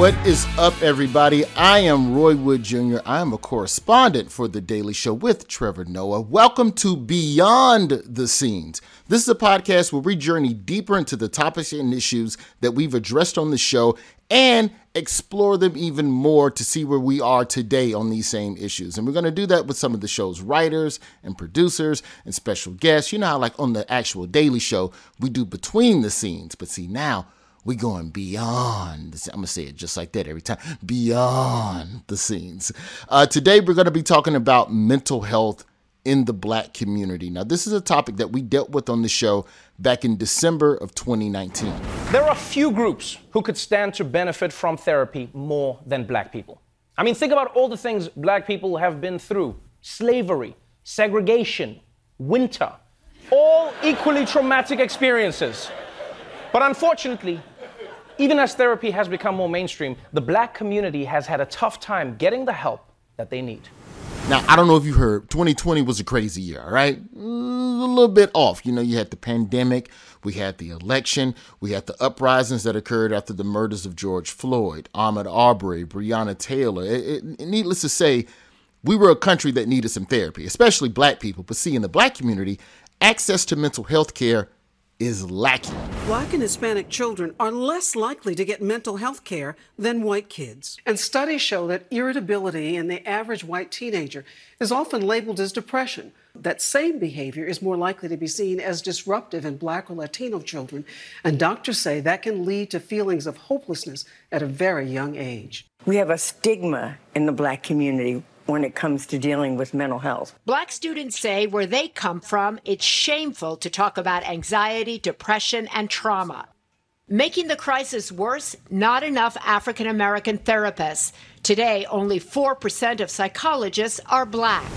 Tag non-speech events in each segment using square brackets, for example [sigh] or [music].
What is up, everybody? I am Roy Wood Jr. I am a correspondent for The Daily Show with Trevor Noah. Welcome to Beyond the Scenes. This is a podcast where we journey deeper into the topics and issues that we've addressed on the show and explore them even more to see where we are today on these same issues. And we're going to do that with some of the show's writers and producers and special guests. You know how, like on the actual Daily Show, we do between the scenes. But see, now, we going beyond. I'm gonna say it just like that every time. Beyond the scenes. Uh, today we're gonna be talking about mental health in the black community. Now, this is a topic that we dealt with on the show back in December of 2019. There are few groups who could stand to benefit from therapy more than black people. I mean, think about all the things black people have been through slavery, segregation, winter, all equally traumatic experiences. But unfortunately, even as therapy has become more mainstream, the black community has had a tough time getting the help that they need. Now, I don't know if you heard, 2020 was a crazy year, all right? Mm, a little bit off. You know, you had the pandemic, we had the election, we had the uprisings that occurred after the murders of George Floyd, Ahmaud Arbery, Breonna Taylor. It, it, needless to say, we were a country that needed some therapy, especially black people. But see, in the black community, access to mental health care is lacking. Black and Hispanic children are less likely to get mental health care than white kids. And studies show that irritability in the average white teenager is often labeled as depression. That same behavior is more likely to be seen as disruptive in black or Latino children, and doctors say that can lead to feelings of hopelessness at a very young age. We have a stigma in the black community when it comes to dealing with mental health. Black students say where they come from, it's shameful to talk about anxiety, depression, and trauma. Making the crisis worse, not enough African American therapists. Today, only 4% of psychologists are black.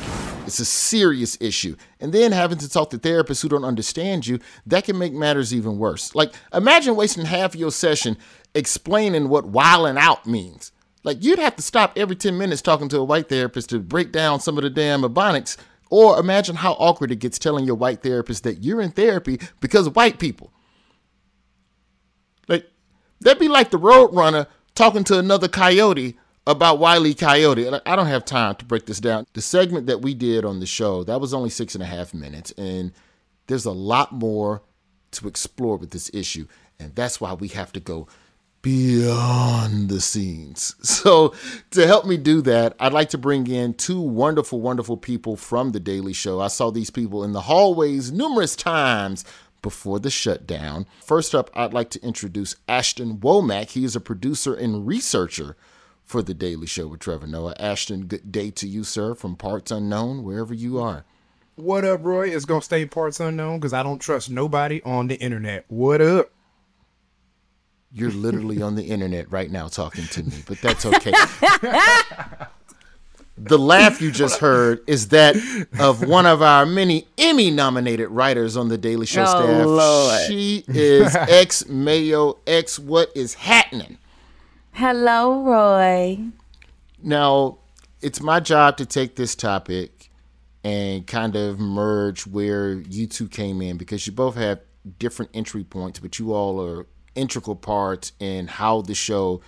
It's a serious issue. And then having to talk to therapists who don't understand you, that can make matters even worse. Like, imagine wasting half your session explaining what wilding out means. Like you'd have to stop every 10 minutes talking to a white therapist to break down some of the damn ebonics. Or imagine how awkward it gets telling your white therapist that you're in therapy because of white people. Like that'd be like the roadrunner talking to another coyote about Wiley Coyote. I don't have time to break this down. The segment that we did on the show, that was only six and a half minutes. And there's a lot more to explore with this issue. And that's why we have to go beyond the scenes. [laughs] So, to help me do that, I'd like to bring in two wonderful, wonderful people from The Daily Show. I saw these people in the hallways numerous times before the shutdown. First up, I'd like to introduce Ashton Womack. He is a producer and researcher for The Daily Show with Trevor Noah. Ashton, good day to you, sir, from Parts Unknown, wherever you are. What up, Roy? It's going to stay Parts Unknown because I don't trust nobody on the internet. What up? You're literally on the internet right now talking to me, but that's okay. [laughs] the laugh you just heard is that of one of our many Emmy nominated writers on the Daily Show oh, staff. Lord. She is [laughs] X Mayo, X what is happening. Hello, Roy. Now, it's my job to take this topic and kind of merge where you two came in because you both have different entry points, but you all are integral parts in how the show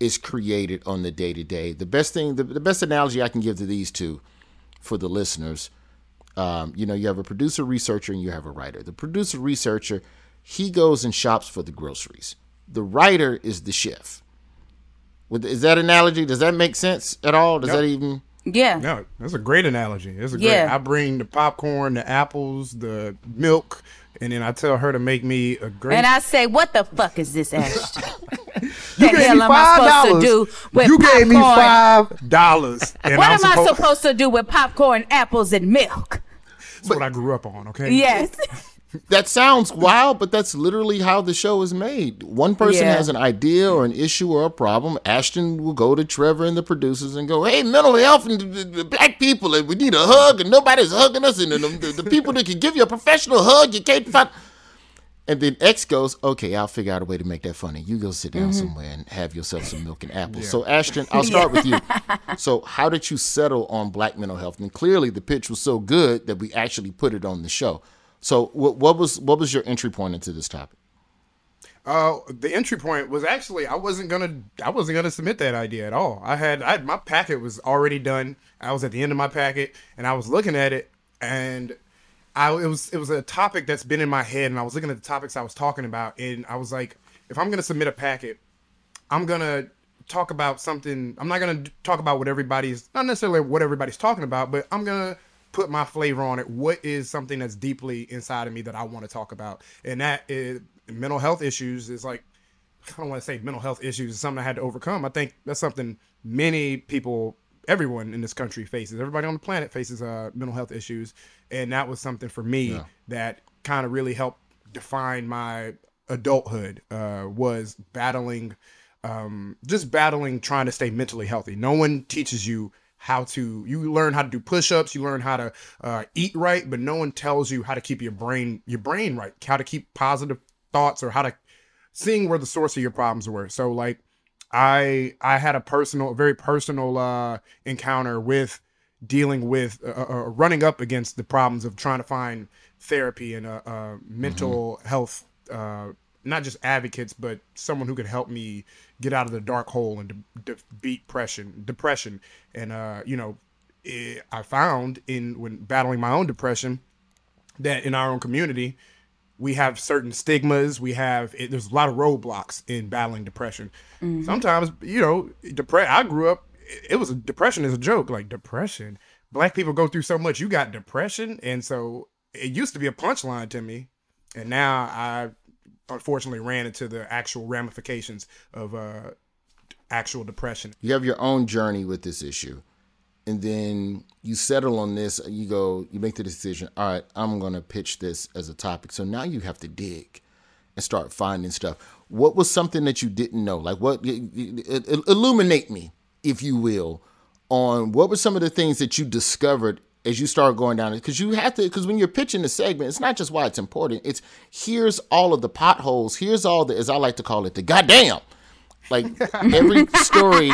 is created on the day to day. The best thing, the, the, best analogy I can give to these two for the listeners, um, you know, you have a producer researcher and you have a writer. The producer researcher, he goes and shops for the groceries. The writer is the chef. With, is that analogy? Does that make sense at all? Does that even? Yeah. No, that's a great analogy. It's a great. Yeah. I bring the popcorn, the apples, the milk, and then I tell her to make me a great. And I say, "What the fuck is this, Ashton? [laughs] you the hell am I supposed to do with You popcorn? gave me five dollars. what I'm am supposed- I supposed to do with popcorn, apples, and milk? That's but, what I grew up on. Okay. Yes. [laughs] that sounds wild, but that's literally how the show is made. One person yeah. has an idea or an issue or a problem. Ashton will go to Trevor and the producers and go, "Hey, mental health and the, the black people, and we need a hug, and nobody's hugging us, and the, the, the people that can give you a professional hug, you can't find." And then X goes, "Okay, I'll figure out a way to make that funny. You go sit down mm-hmm. somewhere and have yourself some milk and apples." Yeah. So Ashton, I'll start with you. So, how did you settle on black mental health? And clearly, the pitch was so good that we actually put it on the show. So what, what was what was your entry point into this topic? Uh, the entry point was actually I wasn't gonna I wasn't gonna submit that idea at all. I had I my packet was already done. I was at the end of my packet and I was looking at it and I it was it was a topic that's been in my head and I was looking at the topics I was talking about and I was like, if I'm gonna submit a packet, I'm gonna talk about something. I'm not gonna talk about what everybody's not necessarily what everybody's talking about, but I'm gonna put my flavor on it. What is something that's deeply inside of me that I want to talk about, and that is mental health issues is like I don't want to say mental health issues is something I had to overcome. I think that's something many people, everyone in this country faces. Everybody on the planet faces uh, mental health issues, and that was something for me yeah. that kind of really helped define my adulthood. Uh, was battling, um, just battling trying to stay mentally healthy. No one teaches you how to you learn how to do push-ups you learn how to uh, eat right but no one tells you how to keep your brain your brain right how to keep positive thoughts or how to seeing where the source of your problems were. So like I I had a personal, very personal uh, encounter with dealing with uh, uh, uh, running up against the problems of trying to find therapy and uh, uh mental mm-hmm. health, uh, not just advocates, but someone who could help me get out of the dark hole and de- de- beat depression, depression. And uh, you know, it, I found in when battling my own depression that in our own community, we have certain stigmas. We have it, there's a lot of roadblocks in battling depression. Mm-hmm. Sometimes, you know, depress. I grew up. It, it was a depression is a joke. Like depression, black people go through so much. You got depression, and so it used to be a punchline to me, and now I unfortunately ran into the actual ramifications of uh, actual depression. You have your own journey with this issue and then you settle on this you go you make the decision all right i'm going to pitch this as a topic. So now you have to dig and start finding stuff. What was something that you didn't know? Like what illuminate me if you will on what were some of the things that you discovered as you start going down it because you have to because when you're pitching a segment it's not just why it's important it's here's all of the potholes here's all the as i like to call it the goddamn like [laughs] every story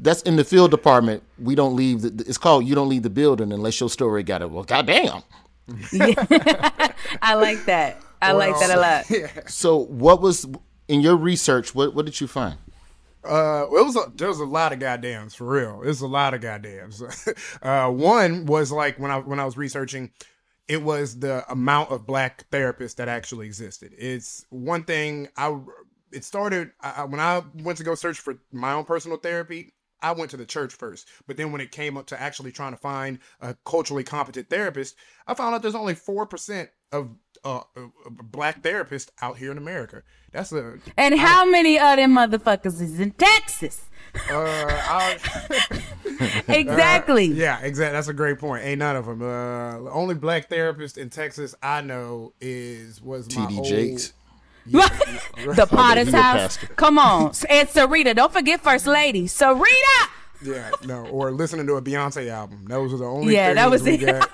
that's in the field department. We don't leave. The, it's called you don't leave the building unless your story got it. Well, goddamn. yeah. [laughs] I like that. I well, like that a lot. Yeah. So, what was in your research? What what did you find? Uh, it was a, there was a lot of goddams for real. It's a lot of goddams. [laughs] uh, one was like when I when I was researching, it was the amount of black therapists that actually existed. It's one thing I. It started I, when I went to go search for my own personal therapy. I went to the church first, but then when it came up to actually trying to find a culturally competent therapist, I found out there's only four percent of uh, black therapist out here in America. That's a and how I, many of them motherfuckers is in Texas? Uh, [laughs] [laughs] exactly. Uh, yeah, exactly. That's a great point. Ain't none of them. Uh, the only black therapist in Texas I know is was TD Jakes. Yeah. [laughs] the Potter's house. Come on. And Serita. Don't forget First Lady. Serita. Yeah, no, or listening to a Beyonce album. Those are the only yeah, that was it. Got.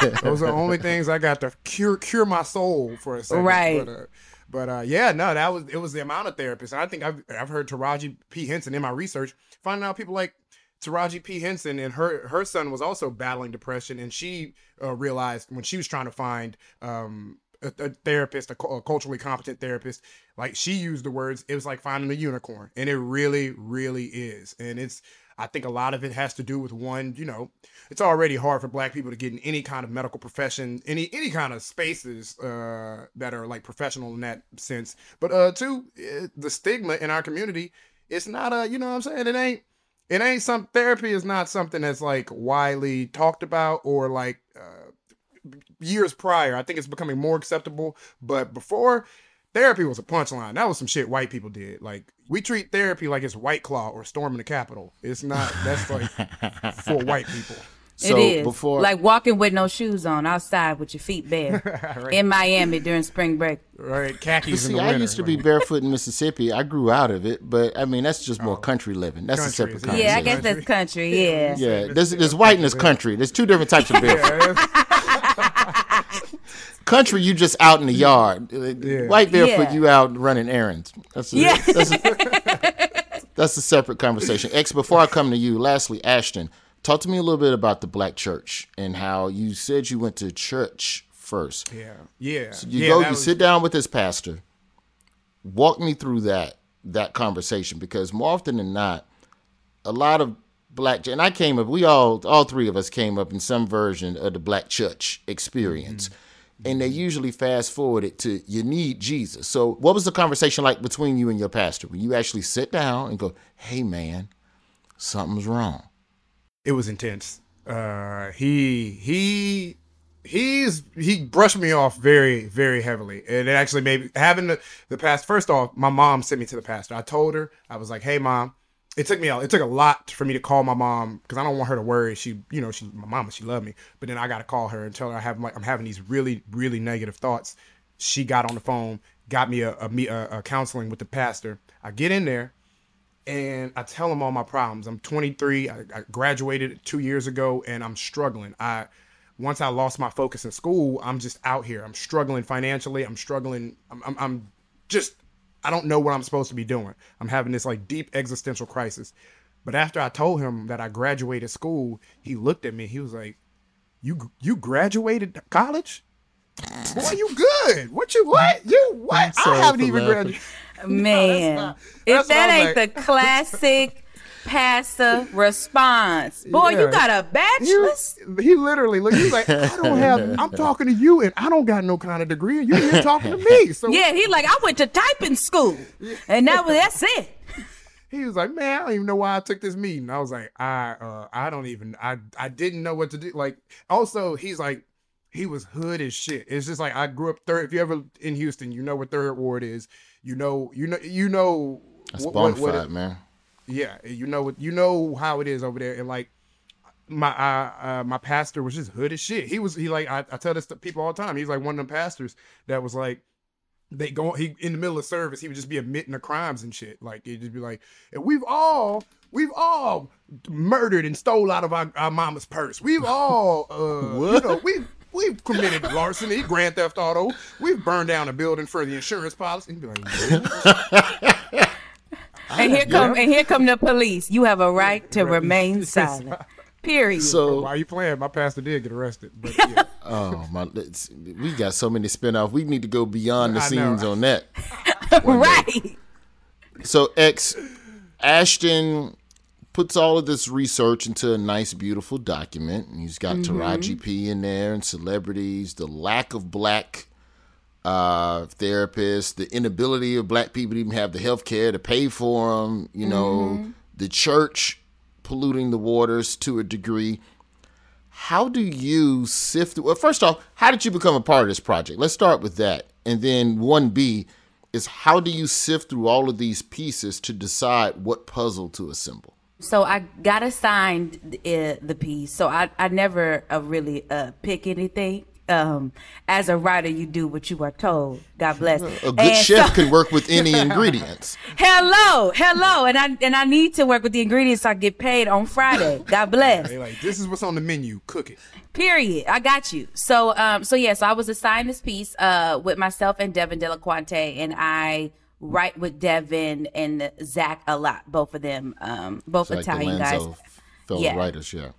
[laughs] Those are the only things I got to cure cure my soul for a second. Right. But, uh, but uh, yeah, no, that was it was the amount of therapists. And I think I've I've heard Taraji P Henson in my research finding out people like Taraji P Henson and her her son was also battling depression, and she uh, realized when she was trying to find um, a, a therapist, a, a, culturally competent therapist, like she used the words, it was like finding a unicorn, and it really, really is. And it's, I think a lot of it has to do with one, you know, it's already hard for Black people to get in any kind of medical profession, any any kind of spaces uh, that are like professional in that sense. But uh, two, the stigma in our community, it's not a, you know, what I'm saying it ain't. It ain't some therapy is not something that's like widely talked about or like uh, years prior. I think it's becoming more acceptable. But before, therapy was a punchline. That was some shit white people did. Like we treat therapy like it's White Claw or storming the Capitol. It's not. That's like for [laughs] white people. So it is before, like walking with no shoes on outside with your feet bare [laughs] right. in Miami during spring break. Right, khakis. see, I winter, used to be barefoot in Mississippi. I grew out of it, but I mean that's just more oh. country living. That's country, a separate conversation. Yeah, I guess that's country. Yeah, yeah. There's, there's white and there's country. There's two different types of [laughs] barefoot. [laughs] country, you just out in the yard. Yeah. White barefoot, yeah. you out running errands. That's a, yeah. that's, a, that's a separate conversation. X, before I come to you, lastly, Ashton, talk to me a little bit about the black church and how you said you went to church first. Yeah, yeah. So you yeah, go, you was... sit down with this pastor, walk me through that that conversation because more often than not, a lot of black and I came up. We all all three of us came up in some version of the black church experience. Mm-hmm. And they usually fast forward it to you need Jesus. So, what was the conversation like between you and your pastor when you actually sit down and go, "Hey, man, something's wrong"? It was intense. Uh, he he he's he brushed me off very very heavily and it actually made having the, the past first off my mom sent me to the pastor i told her i was like hey mom it took me a, it took a lot for me to call my mom because i don't want her to worry she you know she my mama she loved me but then i got to call her and tell her i have like i'm having these really really negative thoughts she got on the phone got me a, a, a, counseling with the pastor i get in there and I tell him all my problems. I'm 23. I, I graduated two years ago, and I'm struggling. I once I lost my focus in school, I'm just out here. I'm struggling financially. I'm struggling. I'm, I'm, I'm just, I don't know what I'm supposed to be doing. I'm having this like deep existential crisis. But after I told him that I graduated school, he looked at me. He was like, "You you graduated college? Boy, you good? What you what you what? I haven't even graduated." [laughs] Man, no, if that ain't like. the classic passive response. Boy, yeah. you got a bachelor's? He, he literally look. He's like, I don't have. I'm [laughs] talking to you, and I don't got no kind of degree. and you're here talking to me? So yeah, he like I went to typing school, and that was that's it. He was like, man, I don't even know why I took this meeting. I was like, I, uh, I don't even, I, I didn't know what to do. Like, also, he's like, he was hood as shit. It's just like I grew up third. If you ever in Houston, you know what Third Ward is. You know, you know, you know. That's what, what, what it, man. Yeah, you know what you know how it is over there, and like my uh, uh, my pastor was just hood as shit. He was he like I, I tell this to people all the time. He's like one of them pastors that was like they go he in the middle of service he would just be admitting the crimes and shit. Like he'd just be like, and we've all we've all murdered and stole out of our, our mama's purse. We've all uh [laughs] you know we've We've committed larceny, grand theft auto. We've burned down a building for the insurance policy. He'd be like, [laughs] and here come and here come the police. You have a right to remain [laughs] silent. Period. So why are you playing? My pastor did get arrested. But [laughs] yeah. oh my, we got so many spinoffs. We need to go beyond the I scenes know. on that. [laughs] right. So X Ashton puts all of this research into a nice, beautiful document. And he's got mm-hmm. Taraji P in there and celebrities, the lack of black uh, therapists, the inability of black people to even have the health care to pay for them, you know, mm-hmm. the church polluting the waters to a degree. How do you sift? Well, first off, how did you become a part of this project? Let's start with that. And then 1B is how do you sift through all of these pieces to decide what puzzle to assemble? So I got assigned uh, the piece. So I, I never uh, really uh, pick anything um, as a writer, you do what you are told. God bless. A good and chef so, can work with any [laughs] ingredients. hello, hello, and I and I need to work with the ingredients so I get paid on Friday. [laughs] God bless. like, this is what's on the menu. Cook it. Period. I got you. So, um, so yes, yeah, so I was assigned this piece, uh, with myself and Devin Delliquanti, and I write with Devin and Zach a lot. Both of them, um, both it's Italian like guys. Fellow yeah. writers, yeah.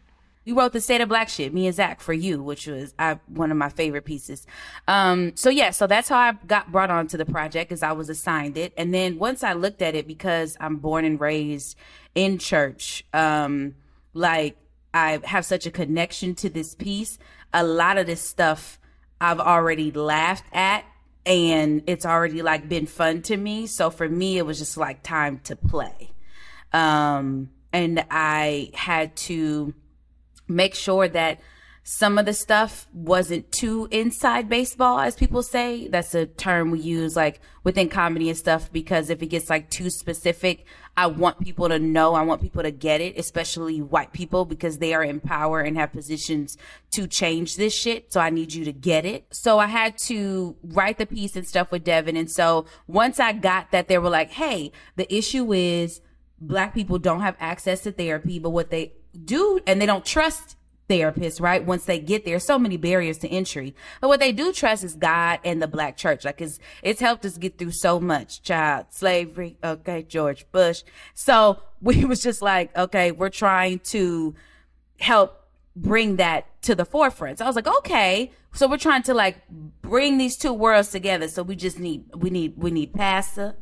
We wrote the State of Black shit, me and Zach for you, which was I, one of my favorite pieces. Um, so yeah, so that's how I got brought onto the project, as I was assigned it, and then once I looked at it, because I'm born and raised in church, um, like I have such a connection to this piece. A lot of this stuff I've already laughed at and it's already like been fun to me. So for me, it was just like time to play. Um, and I had to make sure that some of the stuff wasn't too inside baseball, as people say. That's a term we use like within comedy and stuff because if it gets like too specific, I want people to know, I want people to get it, especially white people because they are in power and have positions to change this shit. So I need you to get it. So I had to write the piece and stuff with Devin. And so once I got that, they were like, hey, the issue is black people don't have access to therapy, but what they do and they don't trust therapists, right? Once they get there, so many barriers to entry. But what they do trust is God and the black church. Like it's, it's helped us get through so much. Child slavery. Okay. George Bush. So [laughs] we was just like, okay, we're trying to help bring that to the forefront. So I was like, okay, so we're trying to like bring these two worlds together. So we just need we need we need pastor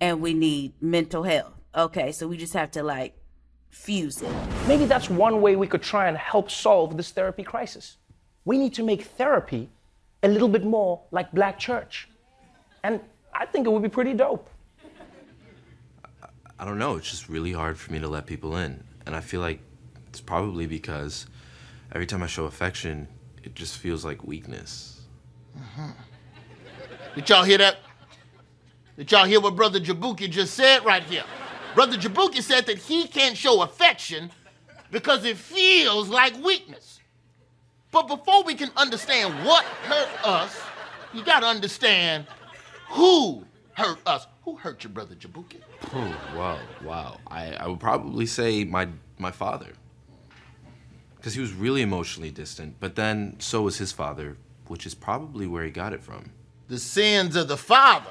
and we need mental health. Okay, so we just have to like fuse it. Maybe that's one way we could try and help solve this therapy crisis. We need to make therapy a little bit more like black church. And I think it would be pretty dope. I don't know. It's just really hard for me to let people in. And I feel like it's probably because every time I show affection, it just feels like weakness. Mm-hmm. Did y'all hear that? Did y'all hear what Brother Jabuki just said right here? Brother Jabuki said that he can't show affection because it feels like weakness. But before we can understand what hurt us, you gotta understand who hurt us. Who hurt your brother Jabuki? Oh, wow, wow. I, I would probably say my my father. Because he was really emotionally distant, but then so was his father, which is probably where he got it from. The sins of the father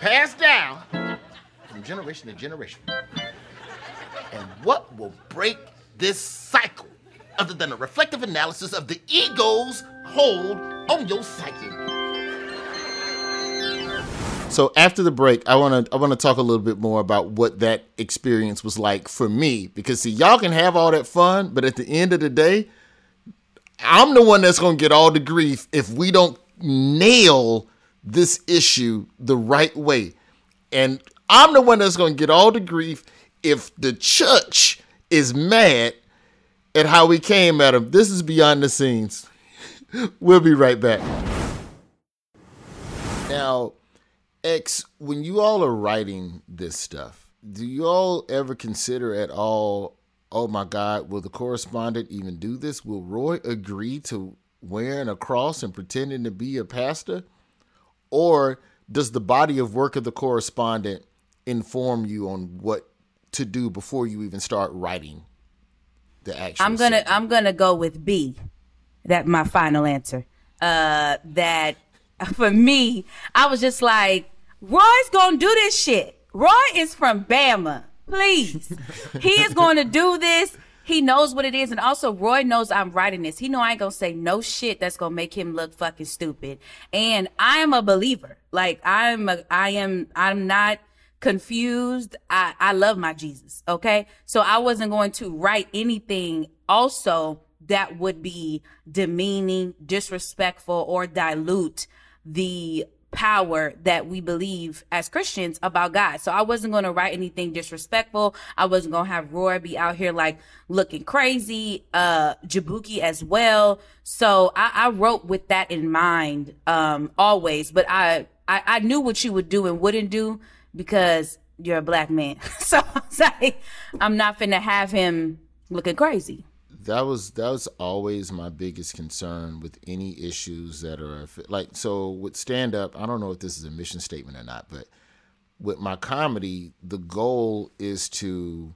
passed down from generation to generation. And what will break this cycle other than a reflective analysis of the ego's hold on your psyche? So after the break, I want to I want to talk a little bit more about what that experience was like for me because see y'all can have all that fun, but at the end of the day, I'm the one that's going to get all the grief if we don't nail this issue the right way. And I'm the one that's going to get all the grief if the church is mad at how we came at him. This is beyond the scenes. [laughs] we'll be right back. Now, X, when you all are writing this stuff, do you all ever consider at all, oh my God, will the correspondent even do this? Will Roy agree to wearing a cross and pretending to be a pastor? Or does the body of work of the correspondent inform you on what to do before you even start writing the actual I'm gonna segment? I'm gonna go with B. That my final answer. Uh, that [laughs] for me, I was just like, Roy's gonna do this shit. Roy is from Bama. Please, [laughs] he is going to do this. He knows what it is, and also Roy knows I'm writing this. He know I ain't gonna say no shit that's gonna make him look fucking stupid. And I am a believer. Like I'm a, I am I'm not confused. I, I love my Jesus. Okay. So I wasn't going to write anything also that would be demeaning, disrespectful, or dilute the power that we believe as Christians about God. So I wasn't going to write anything disrespectful. I wasn't going to have Roy be out here like looking crazy, uh, Jabuki as well. So I, I wrote with that in mind, um, always, but I, I, I knew what you would do and wouldn't do because you're a black man. [laughs] so I was like, I'm not finna have him looking crazy. that was that was always my biggest concern with any issues that are like so with stand up i don't know if this is a mission statement or not but with my comedy the goal is to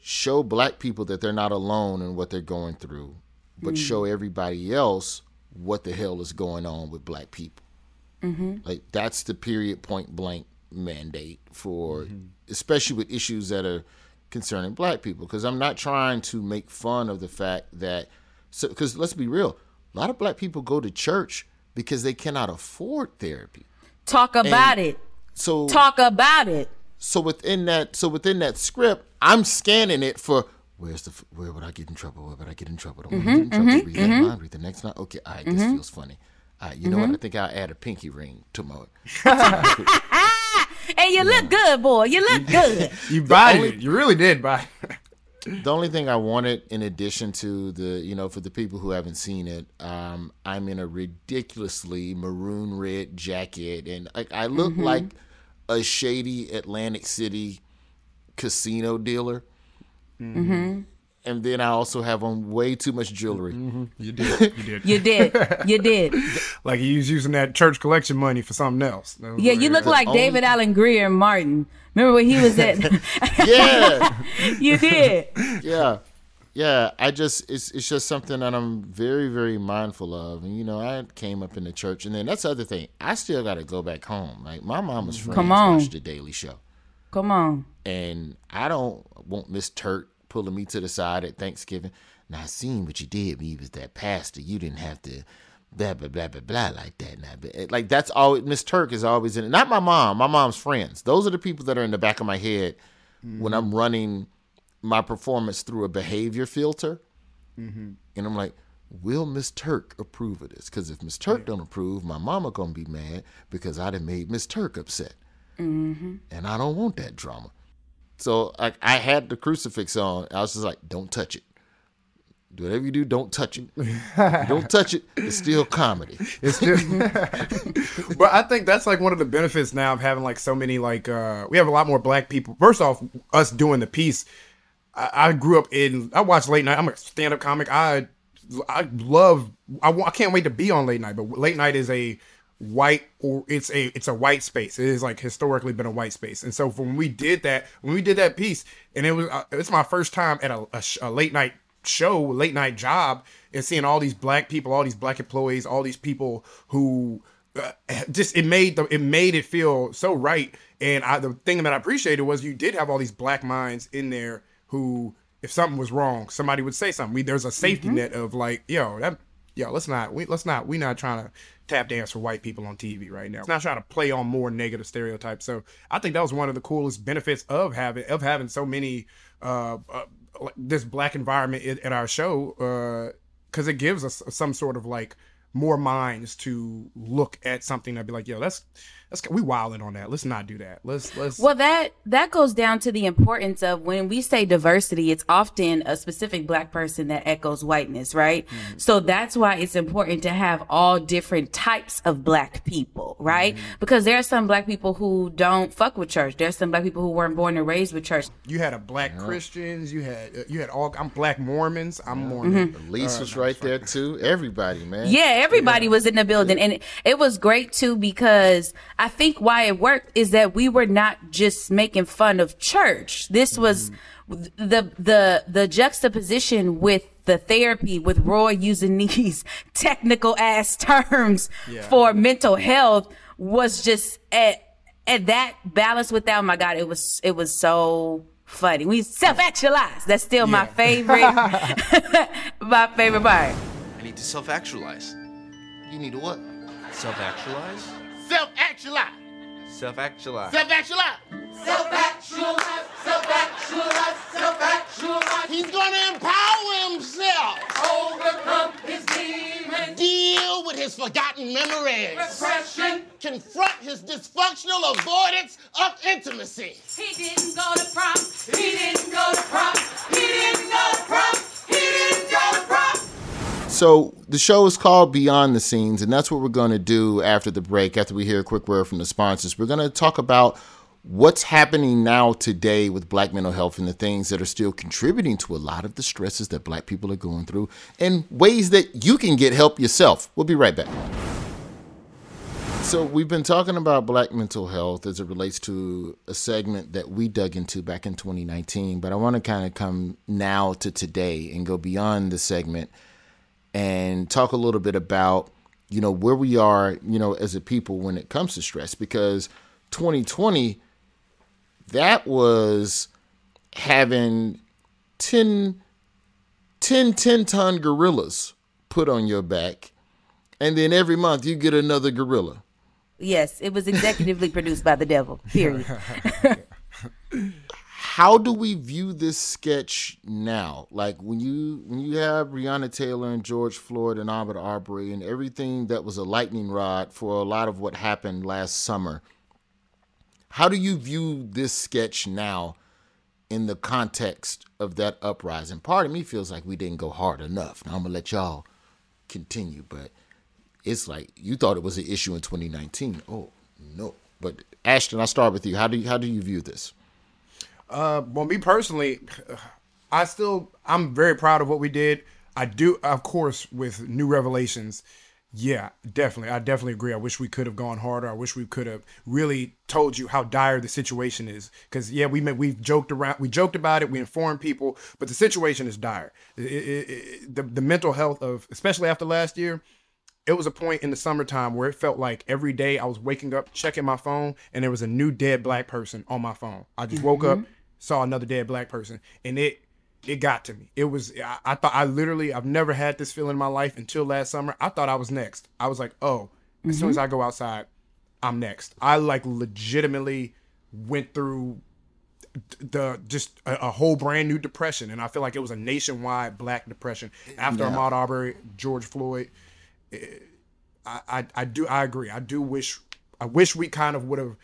show black people that they're not alone in what they're going through but show mm. everybody else what the hell is going on with black people mm-hmm. like that's the period point blank mandate for mm-hmm. especially with issues that are concerning black people because i'm not trying to make fun of the fact that so because let's be real a lot of black people go to church because they cannot afford therapy. Talk about And it. so Talk about it. so within that so within that script i'm scanning it for where's the where would i get in trouble? Where would i get in trouble? Don't wanna get in mm-hmm, trouble. Read that mm-hmm, line read the next line okay all right this feels funny. All right you know what? I think i'll add a pinky ring to my [laughs] [laughs] And you look good, boy. You look good. [laughs] You bodied only- it. You really did body it. [laughs] the only thing I wanted, in addition to the, you know, for the people who haven't seen it, um, I'm in a ridiculously maroon red jacket, and I, I look like a shady Atlantic City casino dealer. And then I also have on way too much jewelry. Mm-hmm. [laughs] You did. You did. You did. You [laughs] did. like he was using that church collection money for something else. Yeah, you look like only- David Alan Grier and Martin. Remember when he was at? [laughs] Yeah, you did. yeah, yeah. I just it's it's just something that I'm very very mindful of, and you know I came up in the church, and then that's the other thing. I still got to go back home. Like my mama's mm-hmm. friends Come on. watch the Daily Show. Come on. and I don't want Miss Turk pulling me to the side at Thanksgiving. Now I seen what you did when you was that pastor. You didn't have to blah blah blah blah blah like that. Now, but, eh, like that's always Miss Turk is always in it. Not my mom. My mom's friends. Those are the people that are in the back of my head when mm-hmm. I'm running my performance through a behavior filter. Mm-hmm. And I'm like, will Miss Turk approve of this? Because if Miss Turk don't approve, my mama gonna be mad because I done made Miss Turk upset, mm-hmm. and I don't want that drama. So I, I had the crucifix on. I was just like, don't touch it. Do whatever you do, don't touch it. [laughs] Don't touch it. It's still comedy. [laughs] It's just, [laughs] but I think that's like one of the benefits now of having like so many like uh we have a lot more black people. First off, us doing the piece. I, I grew up in. I watch late night. I'm a stand up comic. I I love. I, I can't wait to be on late night. But late night is a white or it's a it's a white space. It is like historically been a white space. And so when we did that, when we did that piece, and it was uh, it's my first time at a, a, sh- a late night show, late night job, and seeing all these black people, all these black employees, all these people who uh, just it made the it made it feel so right. And I, the thing that I appreciated was you did have all these black minds in there who, if something was wrong, somebody would say something. We, there's a safety net of like, yo, that, yo, let's not, we, let's not, we not trying to tap dance for white people on TV right now. It's not trying to play on more negative stereotypes. So I think that was one of the coolest benefits of having of having so many uh, uh this black environment in our show because it gives us some sort of like more minds to look at something and be like, yo, that's that's we wilding on that. Let's not do that. Let's let's. Well, that that goes down to the importance of when we say diversity, it's often a specific black person that echoes whiteness, right? Mm-hmm. So that's why it's important to have all different types of black people, right? Mm-hmm. Because there are some black people who don't fuck with church. There's some black people who weren't born and raised with church. you had a black Christians. You had uh, you had all. I'm black Mormons. I'm Mormon. Mm-hmm. Elise uh, was right there too. Everybody, man. Yeah, everybody was in the building and it, it was great too because I think why it worked is that we were not just making fun of church. This was mm-hmm. the the the juxtaposition with the therapy with Roy using [laughs] these technical ass terms for mental health was just at at that balance with that. Oh my god, it was it was so funny. We self actualize. That's still my favorite [laughs] [laughs] my favorite part. I need to self actualize. You need to what? Self actualize? Self actualize. Self actualize. Self actualize. Self actualize. Self actualize. Self actualize. He's gonna empower himself. Overcome his demons. Deal with his forgotten memories. Repression. Confront his dysfunctional avoidance of intimacy. He didn't go to prom. He didn't go to prom. He didn't go to prom. So the show is called Beyond the Scenes, and that's what we're going to do after the break. After we hear a quick word from the sponsors, we're going to talk about what's happening now today with Black mental health and the things that are still contributing to a lot of the stresses that Black people are going through, and ways that you can get help yourself. We'll be right back. So we've been talking about black mental health as it relates to a segment that we dug into back in 2019, but I want to kind of come now to today and go beyond the segment and talk a little bit about you know where we are you know as a people when it comes to stress because 2020 that was having 10 10 10 ton gorillas put on your back and then every month you get another gorilla Yes, it was executively produced by the devil. Period. [laughs] [laughs] how do we view this sketch now? Like when you when you have Breonna Taylor and George Floyd and Ahmaud Arbery and everything that was a lightning rod for a lot of what happened last summer. How do you view this sketch now in the context of that uprising? Part of me feels like we didn't go hard enough. Now I'm gonna let y'all continue, but it's like you thought it was an issue in 2019. Oh no! But Ashton, I'll start with you. How do you how do you view this? Uh, well, me personally, I still I'm very proud of what we did. I do, of course, with new revelations. Yeah, definitely. I definitely agree. I wish we could have gone harder. I wish we could have really told you how dire the situation is. Because yeah, we we've joked around, we joked about it, we informed people, but the situation is dire. It, it, it, the the mental health of, especially after last year, it was a point in the summertime where it felt like every day I was waking up, checking my phone, and there was a new dead black person on my phone. I just woke up, saw another dead black person, and it it got to me. It was I, I thought I literally I've never had this feeling in my life until last summer. I thought I was next. I was like, oh, as soon as I go outside, I'm next. I like legitimately went through the just a, a whole brand new depression, and I feel like it was a nationwide Black depression after Yeah. Ahmaud Arbery, George Floyd. eh, I, I I do I agree. I do wish I wish we kind of would have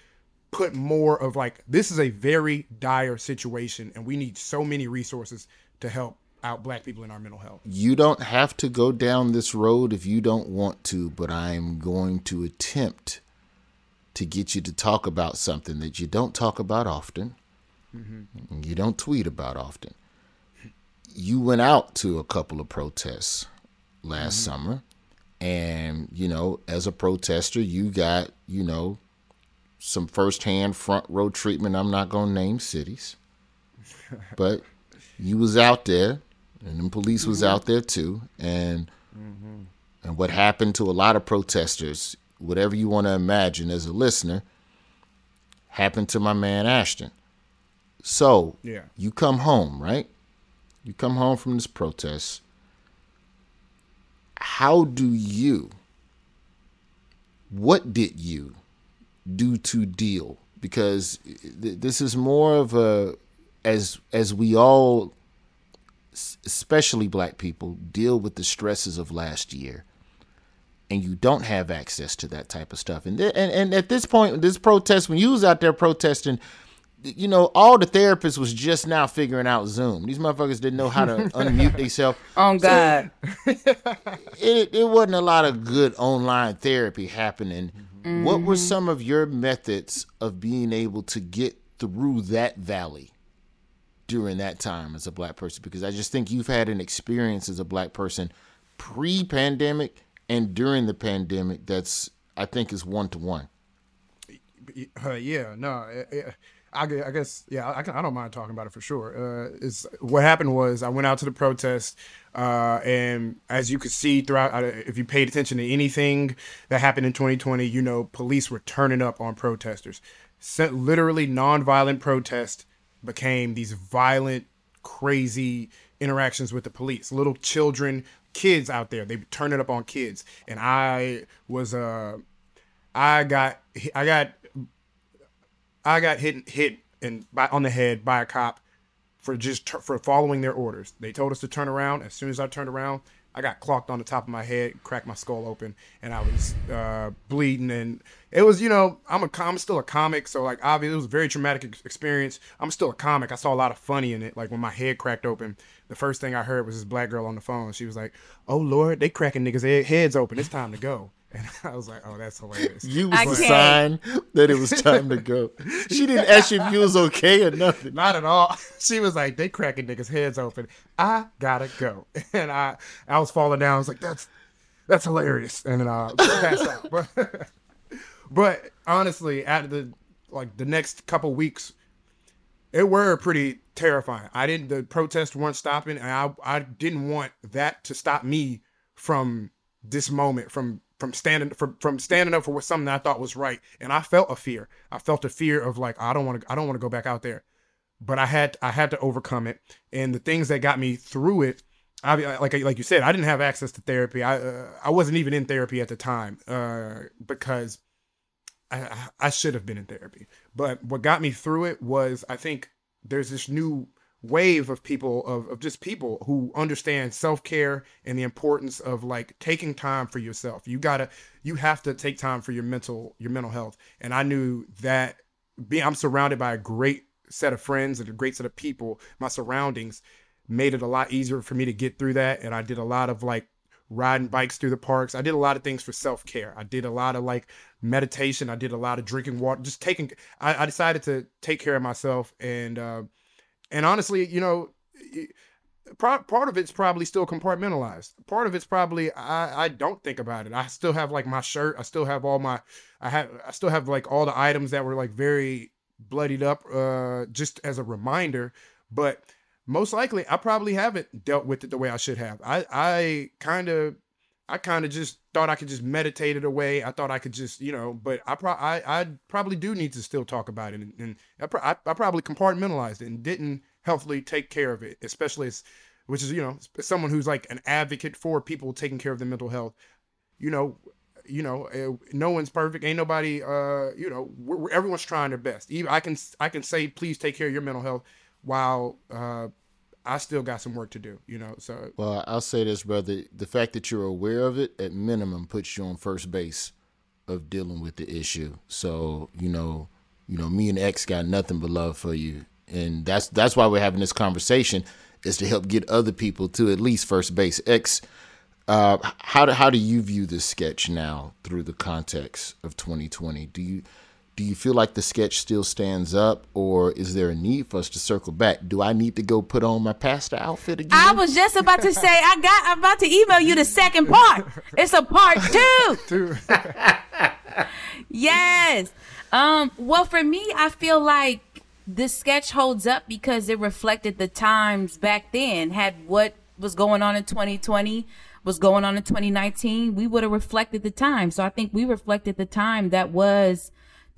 put more of like this is a very dire situation, and we need so many resources to help out Black people in our mental health. You don't have to go down this road if you don't want to, but I'm going to attempt to get you to talk about something that you don't talk about often, and you don't tweet about often. You went out to a couple of protests last mm-hmm. summer, and you know, as a protester, you got you know some firsthand front row treatment. I'm not going to name cities, [laughs] but you was out there, and the police was mm-hmm. out there too, and mm-hmm. and what happened to a lot of protesters, whatever you want to imagine as a listener, happened to my man Ashton. So Yeah. you come home, right? You come home from this protest. How do you? What did you do to deal? Because th- this is more of a as as we all especially black people deal with the stresses of last year and you don't have access to that type of stuff and th- and, and at this point this protest when you was out there protesting you know all the therapists was just now figuring out zoom these motherfuckers didn't know how to [laughs] unmute themselves Oh God. [laughs] it, it wasn't a lot of good online therapy happening. What were some of your methods of being able to get through that valley during that time as a black person? Because I just think you've had an experience as a black person pre pandemic and during the pandemic that's, I think, is one to one. Uh, yeah, no, uh, uh, I, guess yeah, I, can, I don't mind talking about it for sure. Uh, it's what happened was I went out to the protest, uh, and as you could see throughout, if you paid attention to anything that happened in 2020, you know, police were turning up on protesters. So, literally, nonviolent protest became these violent, crazy interactions with the police. Little children, kids out there, they turn it up on kids, and I was uh, I got I got I got hit hit and by on the head by a cop for just for following their orders. They told us to turn around. As soon as I turned around, I got clocked on the top of my head, cracked my skull open, and I was uh, bleeding. And it was, you know, I'm a com- I'm still a comic, so like obviously it was a very traumatic ex- experience. I'm still a comic. I saw a lot of funny in it. Like when my head cracked open, the first thing I heard was this black girl on the phone. She was like, "Oh Lord, they cracking niggas' head- heads open. It's time to go." And [laughs] I was like, "Oh, that's hilarious." You was I the can't. sign that it was time to go. She didn't ask you if you was okay or nothing. Not at all. [laughs] She was like, they cracking niggas' heads open. I gotta go. [laughs] And I I was falling down. I was like, that's that's hilarious. And then uh, I passed out. But but honestly, at the like the next couple weeks, it were pretty terrifying. I didn't the protests weren't stopping, and I I didn't want that to stop me from this moment from from standing from from standing up for what something I thought was right. And I felt a fear. I felt a fear of like I don't want to I don't want to go back out there. But I had I had to overcome it. And the things that got me through it I like like you said, I didn't have access to therapy. I uh, I wasn't even in therapy at the time uh, because I I- I should have been in therapy. But what got me through it was I think there's this new wave of people of, of just people who understand self-care and the importance of like taking time for yourself. You gotta you have to take time for your mental your mental health. And i knew that being i'm surrounded by a great set of friends and a great set of people. My surroundings made it a lot easier for me to get through that. And i did a lot of like riding bikes through the parks. I did a lot of things for self-care. I did a lot of like meditation. I did a lot of drinking water just taking i, I decided to take care of myself and uh and honestly, you know, part part of it's probably still compartmentalized. Part of it's probably I I don't think about it. I still have like my shirt. I still have all my I have I still have like all the items that were like very bloodied up uh just as a reminder, but most likely I probably haven't dealt with it the way I should have. I I kind of I kind of just thought I could just meditate it away. I thought I could just, you know, but I pro- I, I probably do need to still talk about it, and, and I, pro- I, I probably compartmentalized it and didn't healthily take care of it, especially as, which is you know someone who's like an advocate for people taking care of their mental health. You know, you know, uh, no one's perfect. Ain't nobody. Uh, you know, we're, we're- everyone's trying their best. Even I can I can say, please take care of your mental health, while uh, I still got some work to do. You know, so Well, I'll say this, brother. The fact that you're aware of it, at minimum, puts you on first base of dealing with the issue. So, you know, you know, me and X got nothing but love for you, and that's that's why we're having this conversation is to help get other people to at least first base. X, uh, how do how do you view this sketch now through the context of 2020? Do you do you feel like the sketch still stands up, or is there a need for us to circle back? Do I need to go put on my pastor outfit again? I was just about to say I got I'm about to email you the second part. It's a part [laughs] two. yes. Um well for me I feel like the sketch holds up because it reflected the times back then. Had what was going on in 2020 was going on in 2019, we would have reflected the time. So I think we reflected the time that was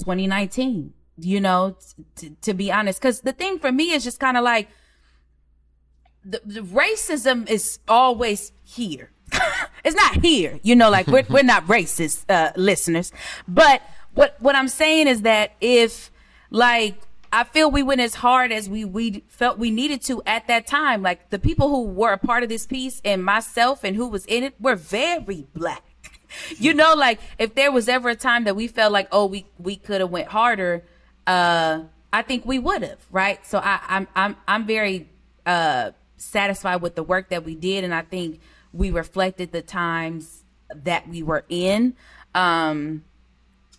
2019. You know, t- t- to be honest, because the thing for me is just kind of like the, the racism is always here. [laughs] it's not here, you know, like we're, we're not racist, uh, listeners. But what, what I'm saying is that if like, I feel we went as hard as we, we felt we needed to at that time. Like the people who were a part of this piece and myself and who was in it were very black. [laughs] You know, like if there was ever a time that we felt like, oh, we, we could have went harder, uh, I think we would have, right? So I, I'm, I'm, I'm very, uh, satisfied with the work that we did and i think we reflected the times that we were in um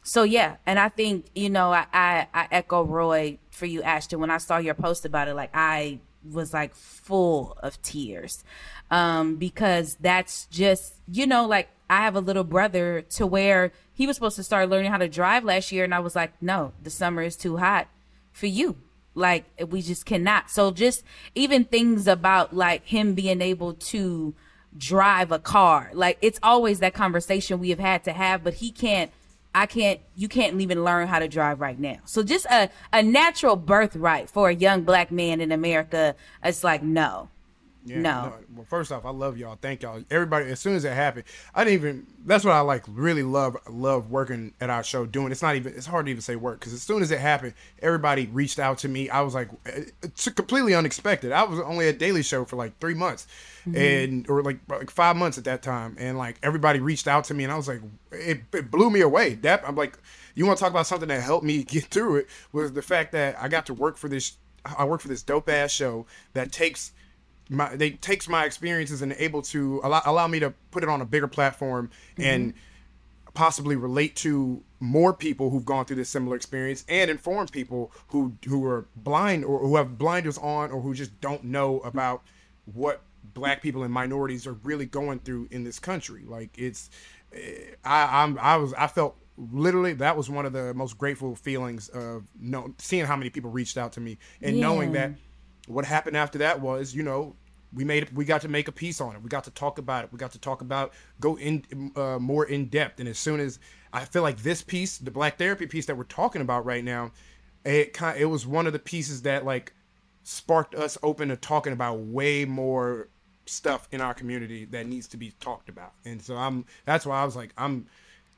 so yeah and i think you know i i, I echo roy for you ashton when i saw your post about it like i was like full of tears um because that's just you know like i have a little brother to where he was supposed to start learning how to drive last year and i was like no the summer is too hot for you. Like we just cannot. So just even things about like him being able to drive a car like it's always that conversation we have had to have but he can't i can't you can't even learn how to drive right now. So just a, a natural birthright for a young black man in america it's like no Yeah, no. Well, first off, I love y'all. Thank y'all. Everybody, as soon as it happened, I didn't even. That's what I like. Really love love working at our show. Doing it's not even. It's hard to even say work because as soon as it happened, everybody reached out to me. I was like, eh, eh, it's completely unexpected. I was only at Daily Show for like three months, mm-hmm. and or like like five months at that time, and like everybody reached out to me, and I was like, it, it blew me away. That I'm like, you want to talk about something that helped me [laughs] get through it was the fact that I got to work for this. I work for this dope ass show that takes my they takes my experiences and able to allow, allow me to put it on a bigger platform and possibly relate to more people who've gone through this similar experience and inform people who who are blind or who have blinders on or who just don't know about what black people and minorities are really going through in this country. Like it's eh, I I'm I was I felt literally that was one of the most grateful feelings of know, seeing how many people reached out to me and knowing that what happened after that was, you know, we made we got to make a piece on it. We got to talk about it. We got to talk about go in uh, more in depth. And as soon as I feel like this piece, the black therapy piece that we're talking about right now, it kind it was one of the pieces that like sparked us open to talking about way more stuff in our community that needs to be talked about. And so I'm that's why I was like I'm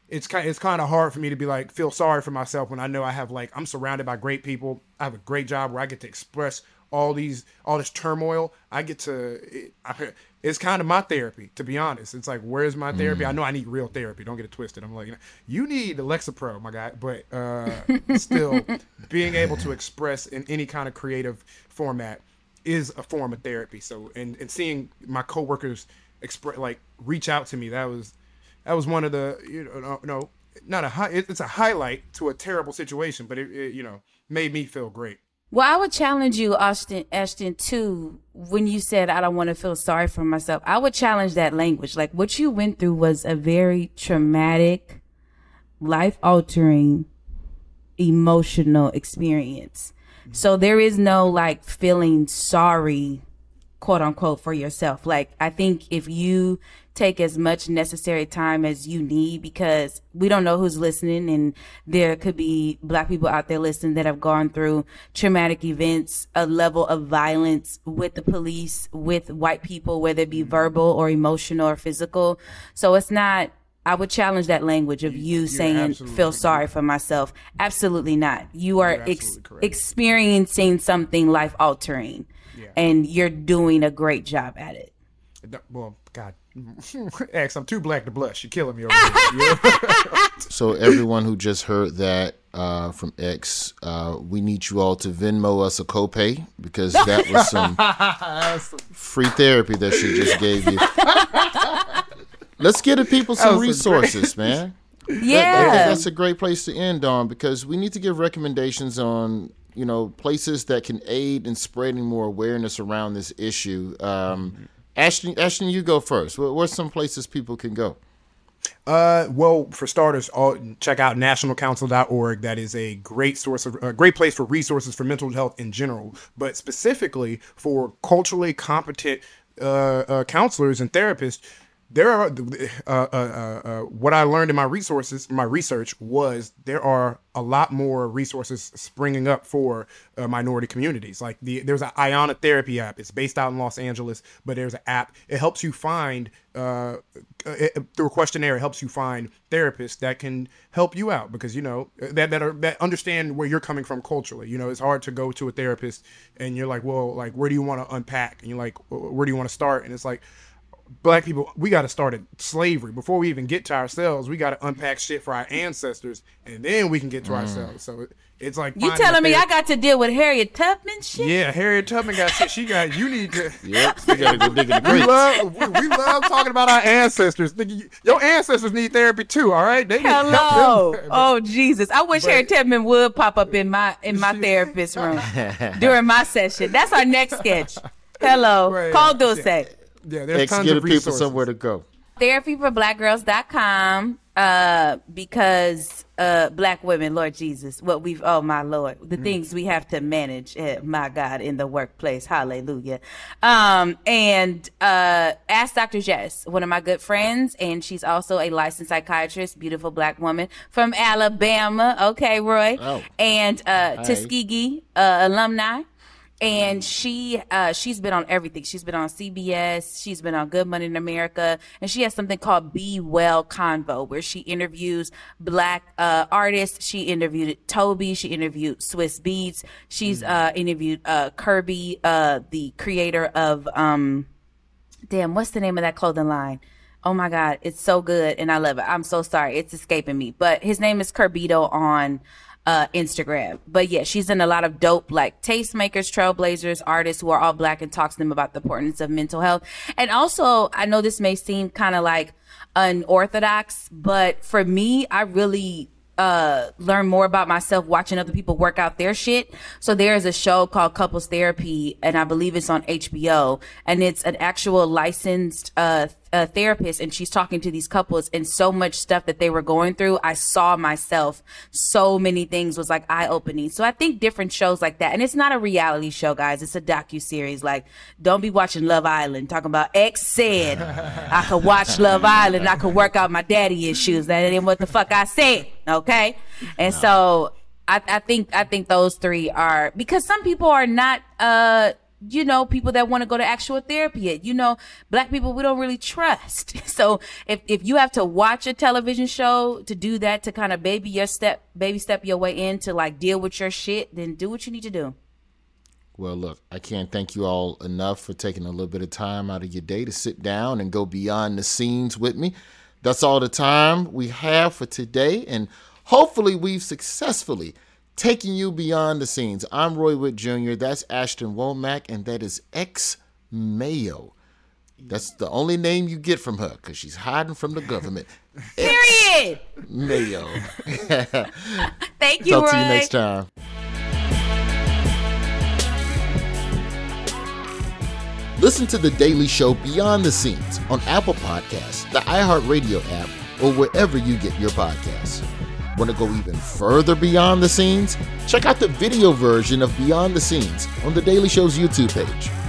it's kind it's kind of hard for me to be like feel sorry for myself when I know I have like I'm surrounded by great people. I have a great job where I get to express all these all this turmoil. I get to it, I, it's kind of my therapy to be honest. It's like where's my therapy? I know I need real therapy. Don't get it twisted. I'm like you need Alexa Pro, my guy, but uh [laughs] still being able to express in any kind of creative format is a form of therapy. So and and seeing my coworkers express like reach out to me that was that was one of the you know no, no not a high it's a highlight to a terrible situation but it, it you know made me feel great Well, I would challenge you, Ashton, Ashton, too, when you said, I don't want to feel sorry for myself. I would challenge that language. Like, what you went through was a very traumatic, life altering, emotional experience. So there is no like feeling sorry, quote unquote, for yourself. Like, I think if you take as much necessary time as you need because we don't know who's listening and there could be black people out there listening that have gone through traumatic events, a level of violence with the police, with white people, whether it be verbal or emotional or physical. So it's not I would challenge that language of you, saying feel sorry for myself. Absolutely not. You are ex- experiencing something life altering and you're doing a great job at it. Well, God, X, I'm too black to blush. You're killing me over here. [laughs] [laughs] So everyone who just heard that uh, from X, uh, we need you all to Venmo us a copay because that was some [laughs] free therapy that she just gave you. Let's give the people some was some resources, man. That- Yeah. that- that's a great place to end on because we need to give recommendations on you know places that can aid in spreading more awareness around this issue. Um, Ashton, Ashton, you go first. Where, where's some places people can go? Uh, well, for starters, all, check out nationalcouncil.org. That is a great source of a great place for resources for mental health in general, but specifically for culturally competent uh, uh, counselors and therapists. There are uh, uh, uh, uh, what I learned in my resources, my research was there are a lot more resources springing up for uh, minority communities. Like the there's an Ayana Therapy app. It's based out in Los Angeles, but there's an app. It helps you find uh, it, through a questionnaire. It helps you find therapists that can help you out because you know that that are that understand where you're coming from culturally. You know, it's hard to go to a therapist and you're like, well, like where do you want to unpack? And you're like, where do you want to start? And it's like black people we got to start at slavery before we even get to ourselves we got to unpack shit for our ancestors and then we can get to mm. ourselves so it, it's like You telling me I got to deal with Harriet Tubman shit? yeah harriet tubman got shit she got you need to [laughs] Yep, we gotta go dig in the [laughs] we love we, we love talking about our ancestors your ancestors need therapy too all right they need help Hello. them. Oh Jesus. I wish Harriet Tubman would pop up in my in my [laughs] therapist room during my session. That's our next sketch. Hello. Right, Call yeah. Dulce. yeah there's X, tons give of the people resources somewhere to go. Therapyforblackgirls.com. Uh, because uh, black women, Lord Jesus, what we've oh my Lord, the things we have to manage, eh, my God, in the workplace, Hallelujah. Um, and uh, ask Dr. Jess, one of my good friends, and she's also a licensed psychiatrist, beautiful black woman from Alabama. Okay, Roy, Oh. and uh, Hi. Tuskegee uh, alumni and she uh she's been on everything. She's been on cbs she's been on good morning america. And she has something called be well convo where she interviews black uh artists. She interviewed toby. She interviewed Swizz Beatz. She's uh interviewed uh Kerby uh the creator of um damn what's the name of that clothing line? Oh my god it's so good and i love it. I'm so sorry. It's escaping me. But his name is Kerbito on uh instagram but yeah she's in a lot of dope like tastemakers trailblazers artists who are all black and talks to them about the importance of mental health and also i know this may seem kind of like unorthodox but for me i really uh learn more about myself watching other people work out their shit. So there's a show called Couples Therapy and I believe it's on HBO and it's an actual licensed uh, uh therapist and she's talking to these couples and so much stuff that they were going through I saw myself so many things was like eye opening. So I think different shows like that and it's not a reality show guys, it's a docu series like don't be watching Love Island talking about X said I could watch Love Island, I could work out my daddy issues. That ain't what the fuck I said. Okay. And so I, I think I think those three are because some people are not uh you know people that want to go to actual therapy you know black people we don't really trust [laughs] so if if you have to watch a television show to do that to kind of baby your step baby step your way in to like deal with your shit then do what you need to do Well, look, I can't thank you all enough for taking a little bit of time out of your day to sit down and go beyond the scenes with me. That's all the time we have for today, and hopefully, we've successfully taken you beyond the scenes. I'm Roy Wood Jr., that's Ashton Womack, and that is X Mayo. That's the only name you get from her because she's hiding from the government. [laughs] period Mayo. [laughs] thank you Talk Roy. to you next time. Listen to The Daily Show Beyond the Scenes on Apple Podcasts, the iHeartRadio app, or wherever you get your podcasts. Want to go even further beyond the scenes? Check out the video version of Beyond the Scenes on The Daily Show's YouTube page.